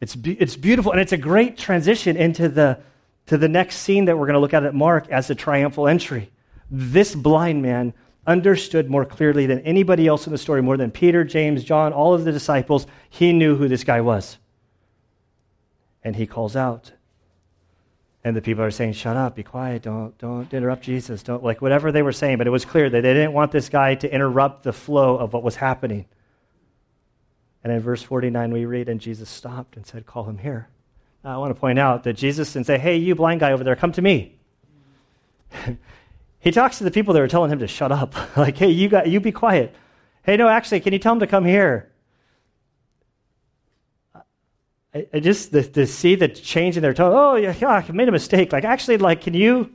It's, be- it's beautiful, and it's a great transition into the, to the next scene that we're going to look at at Mark as the triumphal entry. This blind man understood more clearly than anybody else in the story, more than Peter, James, John, all of the disciples. He knew who this guy was. And he calls out. And the people are saying, Shut up, be quiet, don't, don't interrupt Jesus, don't, like whatever they were saying. But it was clear that they didn't want this guy to interrupt the flow of what was happening. And in verse 49, we read, And Jesus stopped and said, Call him here. Now, I want to point out that Jesus didn't say, Hey, you blind guy over there, come to me. he talks to the people that are telling him to shut up. like, hey, you, got, you be quiet. Hey, no, actually, can you tell him to come here? I, just to, to, see the change in their tone. Oh, yeah, yeah, I made a mistake. Like, actually, like, can you?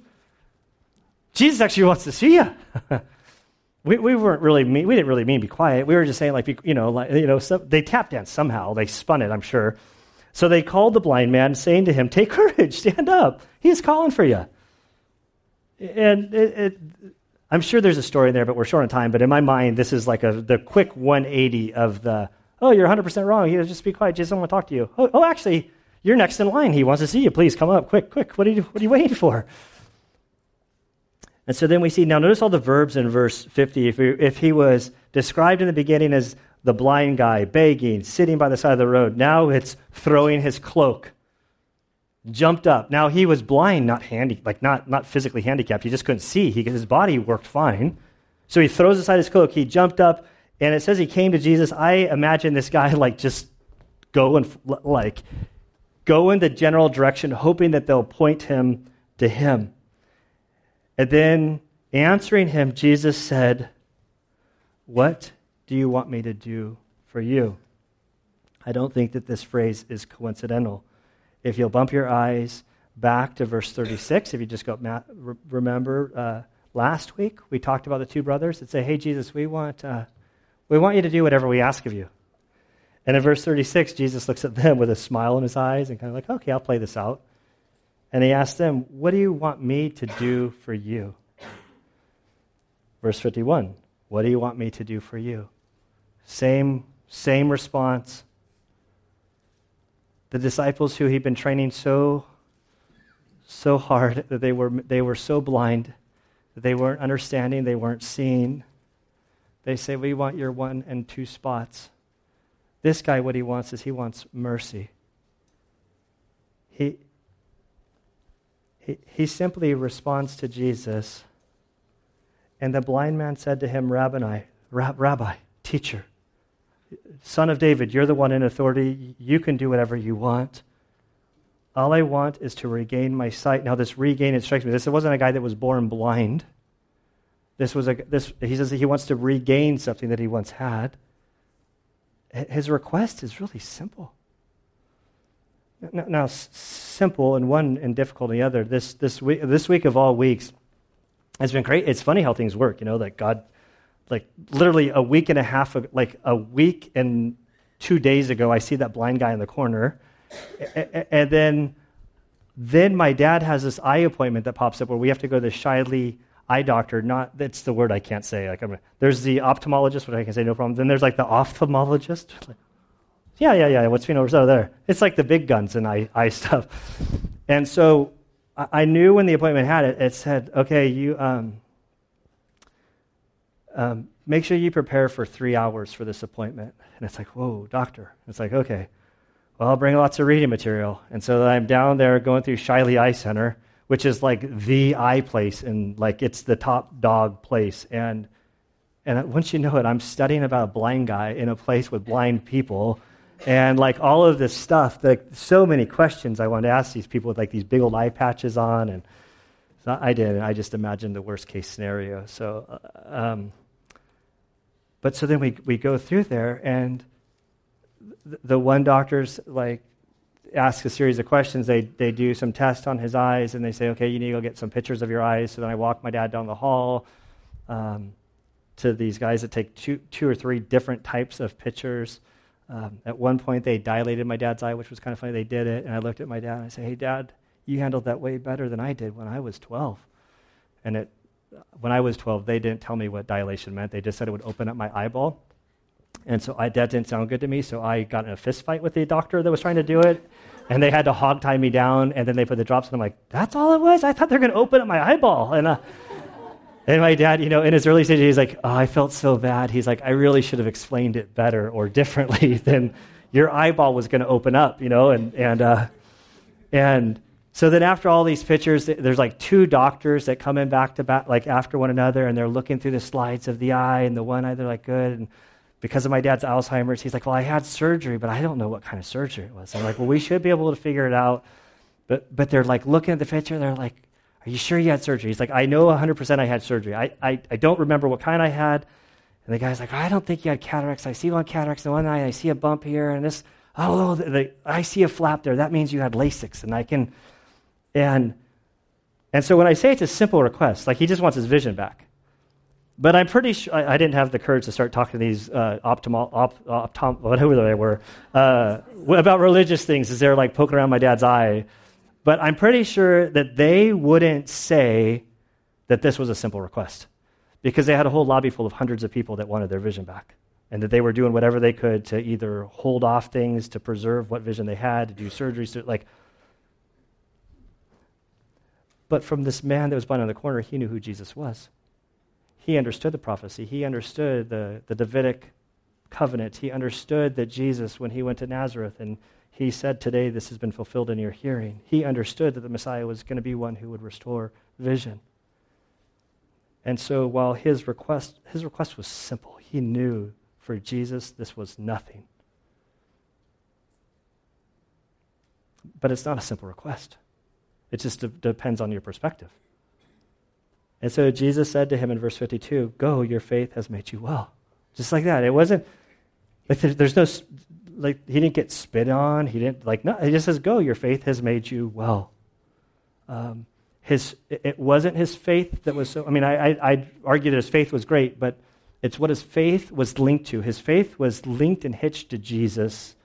Jesus actually wants to see you. we, we weren't really mean, we didn't really mean to be quiet. We were just saying like you know like you know so, they tap danced somehow. They spun it, I'm sure. So they called the blind man, saying to him, "Take courage, stand up. He is calling for you." And it, it, I'm sure there's a story in there, but we're short on time. But in my mind, this is like a the quick 180 of the oh, you're 100% wrong. He just be quiet. Jesus, I want to talk to you. Oh, oh, actually, you're next in line. He wants to see you. Please come up, quick, quick. What are you, what are you waiting for? And so then we see, now notice all the verbs in verse 50. If he, if he was described in the beginning as the blind guy, begging, sitting by the side of the road, now it's throwing his cloak, jumped up. Now he was blind, not handy, like not, not physically handicapped. He just couldn't see. He, his body worked fine. So he throws aside his cloak. He jumped up, and it says he came to Jesus. I imagine this guy like just go and like go in the general direction, hoping that they'll point him to him. And then answering him, Jesus said, What do you want me to do for you? I don't think that this phrase is coincidental. If you'll bump your eyes back to verse 36, if you just go, remember uh, last week we talked about the two brothers that say, Hey, Jesus, we want, uh, we want you to do whatever we ask of you. And in verse 36, Jesus looks at them with a smile in his eyes and kind of like, Okay, I'll play this out. And he asks them, What do you want me to do for you? Verse 51 What do you want me to do for you? Same, same response. The disciples who he'd been training so, so hard that they were, they were so blind that they weren't understanding, they weren't seeing. They say, We want your one and two spots. This guy, what he wants is he wants mercy. He, he, he simply responds to Jesus. And the blind man said to him, Rabbi, Rabbi, teacher, son of David, you're the one in authority. You can do whatever you want. All I want is to regain my sight. Now, this regain, it strikes me. This wasn't a guy that was born blind. This was a, this, he says he wants to regain something that he once had. His request is really simple. Now, now simple in one and difficult in the other. This, this, week, this week of all weeks has been great. It's funny how things work, you know, that God, like literally a week and a half, like a week and two days ago, I see that blind guy in the corner. and then, then my dad has this eye appointment that pops up where we have to go to the Shiley eye doctor. Not that's the word I can't say. Like I'm, there's the ophthalmologist, which I can say no problem. Then there's like the ophthalmologist. Like, yeah, yeah, yeah. What's being over there? It's like the big guns and eye, eye stuff. And so I, knew when the appointment had it, it said, okay, you um, um, make sure you prepare for three hours for this appointment. And it's like, whoa, doctor. It's like, okay, well, I'll bring lots of reading material. And so I'm down there going through Shiley Eye Center, which is like the eye place, and like it's the top dog place. And and once you know it, I'm studying about a blind guy in a place with blind people. And like all of this stuff like so many questions i wanted to ask these people with like these big old eye patches on. And so i did and i just imagined the worst case scenario. So uh, um, but so then we, we go through there and the one doctor's like ask a series of questions they, they do some tests on his eyes and they say okay you need to go get some pictures of your eyes so then i walk my dad down the hall um, to these guys that take two, two or three different types of pictures. Um, at one point, they dilated my dad's eye, which was kind of funny. They did it, and I looked at my dad and I said, "Hey, Dad, you handled that way better than I did when I was 12." And it, when I was 12, they didn't tell me what dilation meant. They just said it would open up my eyeball. And so I, that didn't sound good to me. So I got in a fist fight with the doctor that was trying to do it. And they had to hog tie me down. And then they put the drops. And I'm like, that's all it was? I thought they were going to open up my eyeball. And, uh, and my dad, you know, in his early stages, he's like, oh, I felt so bad. He's like, I really should have explained it better or differently than your eyeball was going to open up, you know? And, and, uh, and, so then after all these pictures, there's like two doctors that come in back to back, like after one another, and they're looking through the slides of the eye, and the one eye, they're like, good. And because of my dad's Alzheimer's, he's like, well, I had surgery, but I don't know what kind of surgery it was. I'm like, well, we should be able to figure it out. But, but they're like looking at the picture, they're like, are you sure you had surgery? He's like, I know 100% I had surgery. I, I, I don't remember what kind I had. And the guy's like, I don't think you had cataracts. I see one cataracts in one eye. I see a bump here, and this, oh, the, the, I see a flap there. That means you had LASIK, and I can and, and so when I say it's a simple request, like he just wants his vision back. But I'm pretty sure I, I didn't have the courage to start talking to these uh, optimal, op, optom, whatever they were, uh, about religious things as they're like poking around my dad's eye. But I'm pretty sure that they wouldn't say that this was a simple request because they had a whole lobby full of hundreds of people that wanted their vision back and that they were doing whatever they could to either hold off things to preserve what vision they had, to do surgeries, to, like but from this man that was blind on the corner, he knew who Jesus was. He understood the prophecy. He understood the, the Davidic covenant. He understood that Jesus, when he went to Nazareth and he said, Today this has been fulfilled in your hearing, he understood that the Messiah was going to be one who would restore vision. And so while his request, his request was simple, he knew for Jesus this was nothing. But it's not a simple request. It just de- depends on your perspective. And so Jesus said to him in verse 52, Go, your faith has made you well. Just like that. It wasn't, like, there's no, like, he didn't get spit on. He didn't, like, no, he just says, Go, your faith has made you well. Um, his, it wasn't his faith that was so, I mean, I, I, I'd argue that his faith was great, but it's what his faith was linked to. His faith was linked and hitched to Jesus,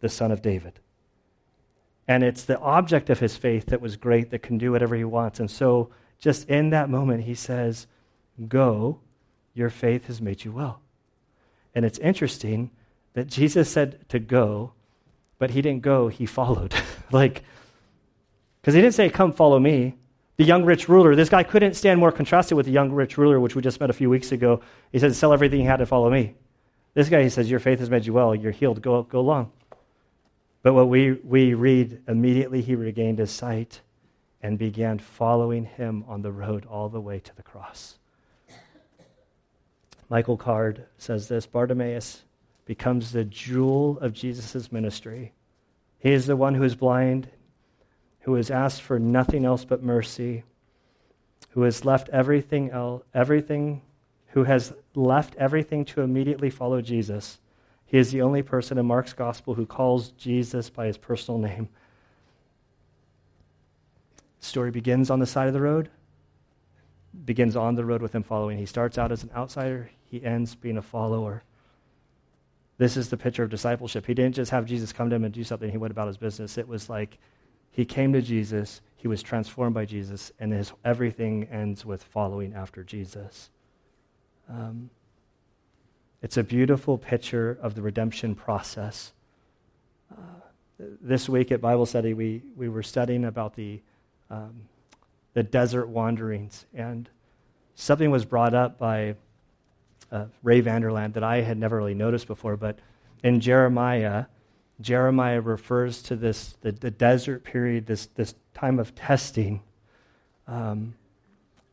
the son of David. And it's the object of his faith that was great that can do whatever he wants. And so, just in that moment, he says, Go, your faith has made you well. And it's interesting that Jesus said to go, but he didn't go, he followed. like, because he didn't say, Come follow me. The young rich ruler, this guy couldn't stand more contrasted with the young rich ruler, which we just met a few weeks ago. He said, Sell everything you had to follow me. This guy, he says, Your faith has made you well. You're healed. Go, go along. But what we, we read, immediately he regained his sight and began following him on the road all the way to the cross. Michael Card says this Bartimaeus becomes the jewel of Jesus' ministry. He is the one who is blind, who has asked for nothing else but mercy, who has left everything else, everything, who has left everything to immediately follow Jesus he is the only person in Mark's gospel who calls Jesus by his personal name. Story begins on the side of the road, begins on the road with him following. He starts out as an outsider, he ends being a follower. This is the picture of discipleship. He didn't just have Jesus come to him and do something, he went about his business. It was like he came to Jesus, he was transformed by Jesus, and his, everything ends with following after Jesus. Um, it's a beautiful picture of the redemption process. Uh, this week at Bible study, we, we were studying about the, um, the desert wanderings, and something was brought up by uh, Ray Vander Laan that I had never really noticed before, but in Jeremiah, Jeremiah refers to this the, the desert period, this, this time of testing um,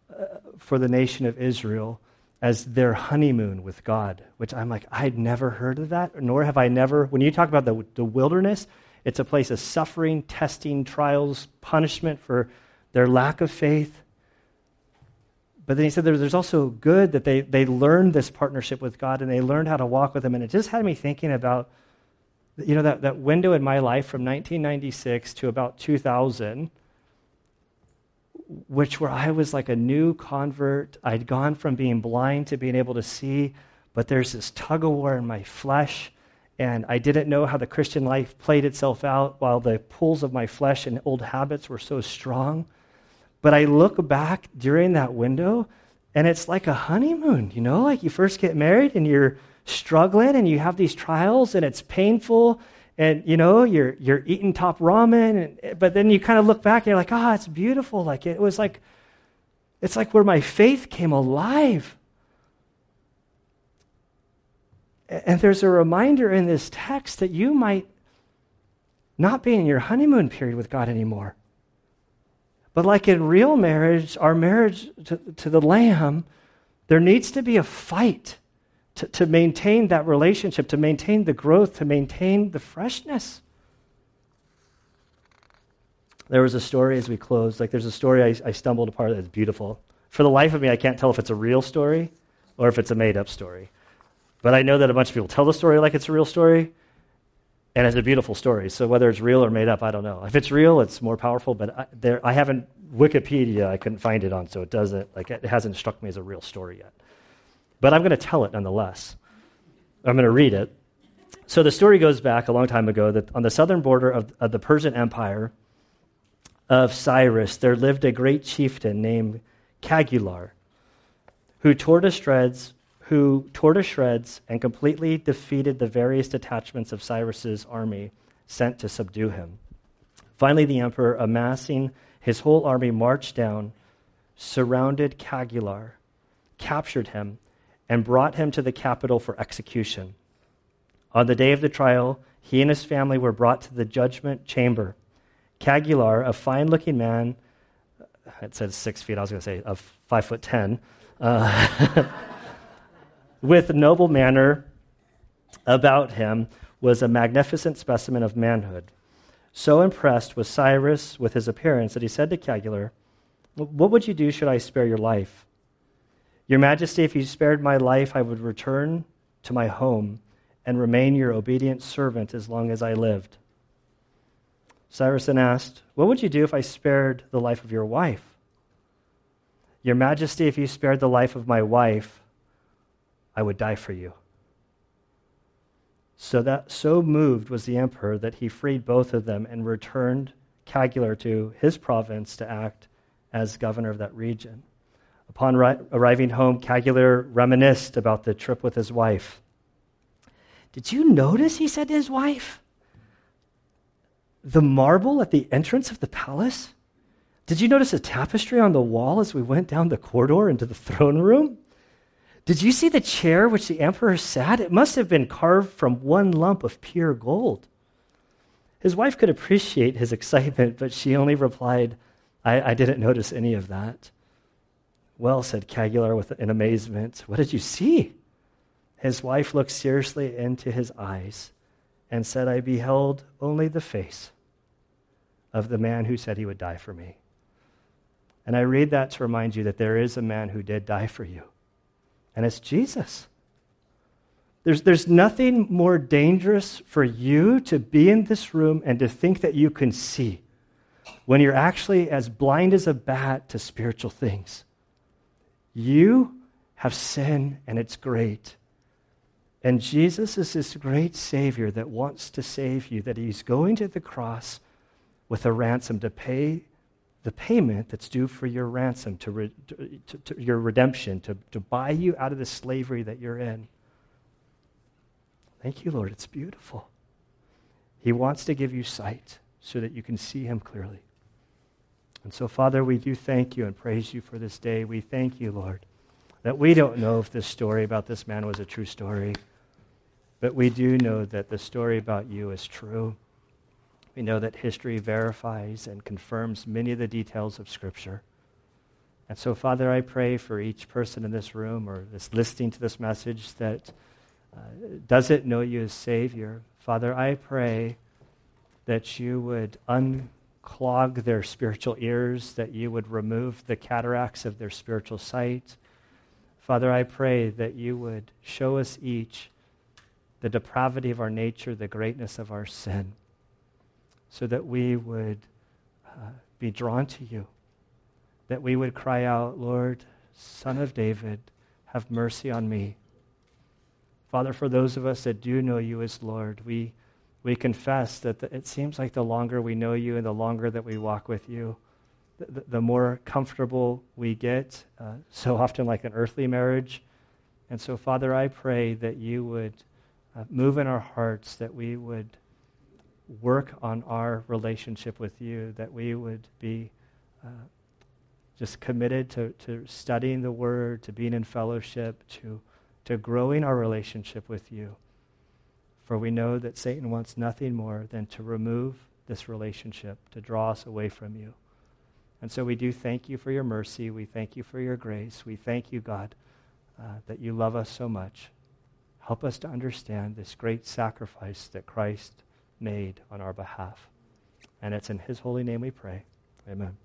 uh, for the nation of Israel as their honeymoon with God, which I'm like, I'd never heard of that, nor have I never. When you talk about the, the wilderness, it's a place of suffering, testing, trials, punishment for their lack of faith. But then he said there's also good that they, they learned this partnership with God and they learned how to walk with Him. And it just had me thinking about, you know, that, that window in my life from 1996 to about 2000 which where I was like a new convert. I'd gone from being blind to being able to see, but there's this tug of war in my flesh. And I didn't know how the Christian life played itself out while the pulls of my flesh and old habits were so strong. But I look back during that window, and it's like a honeymoon, you know, like you first get married and you're struggling and you have these trials and it's painful and you know you're you're eating top ramen and, but then you kind of look back and you're like oh it's beautiful. Like it was like it's like where my faith came alive and there's a reminder in this text that you might not be in your honeymoon period with God anymore but like in real marriage our marriage to, to the lamb there needs to be a fight to, to maintain that relationship, to maintain the growth, to maintain the freshness. There was a story as we closed, like there's a story I, I stumbled upon that's beautiful. For the life of me, I can't tell if it's a real story or if it's a made up story. But I know that a bunch of people tell the story like it's a real story, and it's a beautiful story. So whether it's real or made up, I don't know. If it's real, it's more powerful. But I, there, I haven't Wikipedia. I couldn't find it on, so it doesn't like it hasn't struck me as a real story yet but I'm going to tell it nonetheless. I'm going to read it. So the story goes back a long time ago that on the southern border of, of the Persian Empire of Cyrus, there lived a great chieftain named Cagular, who tore to shreds, who tore to shreds and completely defeated the various detachments of Cyrus's army sent to subdue him. Finally, the emperor, amassing his whole army, marched down, surrounded Cagular, captured him, and brought him to the capital for execution. On the day of the trial, he and his family were brought to the judgment chamber. Cagular, a fine looking man, it says six feet, I was going to say of five foot ten, uh, with noble manner about him, was a magnificent specimen of manhood. So impressed was Cyrus with his appearance that he said to Cagular, What would you do should I spare your life? Your Majesty, if you spared my life, I would return to my home and remain your obedient servant as long as I lived. Cyrus then asked, What would you do if I spared the life of your wife? Your Majesty, if you spared the life of my wife, I would die for you. So that so moved was the emperor that he freed both of them and returned Cagular to his province to act as governor of that region. Upon ri- arriving home, Cagular reminisced about the trip with his wife. Did you notice, he said to his wife, the marble at the entrance of the palace? Did you notice a tapestry on the wall as we went down the corridor into the throne room? Did you see the chair which the emperor sat? It must have been carved from one lump of pure gold. His wife could appreciate his excitement, but she only replied, I, I didn't notice any of that. Well, said Cagular with in amazement, what did you see? His wife looked seriously into his eyes and said, I beheld only the face of the man who said he would die for me. And I read that to remind you that there is a man who did die for you, and it's Jesus. There's, there's nothing more dangerous for you to be in this room and to think that you can see when you're actually as blind as a bat to spiritual things. You have sin, and it's great. And Jesus is this great Savior that wants to save you, that He's going to the cross with a ransom to pay the payment that's due for your ransom, to, re, to, to, your redemption, to, to buy you out of the slavery that you're in. Thank you, Lord. It's beautiful. He wants to give you sight so that you can see Him clearly. And so, Father, we do thank you and praise you for this day. We thank you, Lord, that we don't know if this story about this man was a true story, but we do know that the story about you is true. We know that history verifies and confirms many of the details of Scripture. And so, Father, I pray for each person in this room or this listening to this message that uh, doesn't know you as Savior. Father, I pray that you would un clog their spiritual ears, that you would remove the cataracts of their spiritual sight. Father, I pray that you would show us each the depravity of our nature, the greatness of our sin, so that we would uh, be drawn to you, that we would cry out, Lord, Son of David, have mercy on me. Father, for those of us that do know you as Lord, we, we confess that the, it seems like the longer we know you and the longer that we walk with you, the, the more comfortable we get, uh, so often like an earthly marriage. And so, Father, I pray that you would uh, move in our hearts, that we would work on our relationship with you, that we would be uh, just committed to, to studying the Word, to being in fellowship, to to growing our relationship with you. For we know that Satan wants nothing more than to remove this relationship, to draw us away from you. And so we do thank you for your mercy. We thank you for your grace. We thank you, God, uh, that you love us so much. Help us to understand this great sacrifice that Christ made on our behalf. And it's in his holy name we pray. Amen.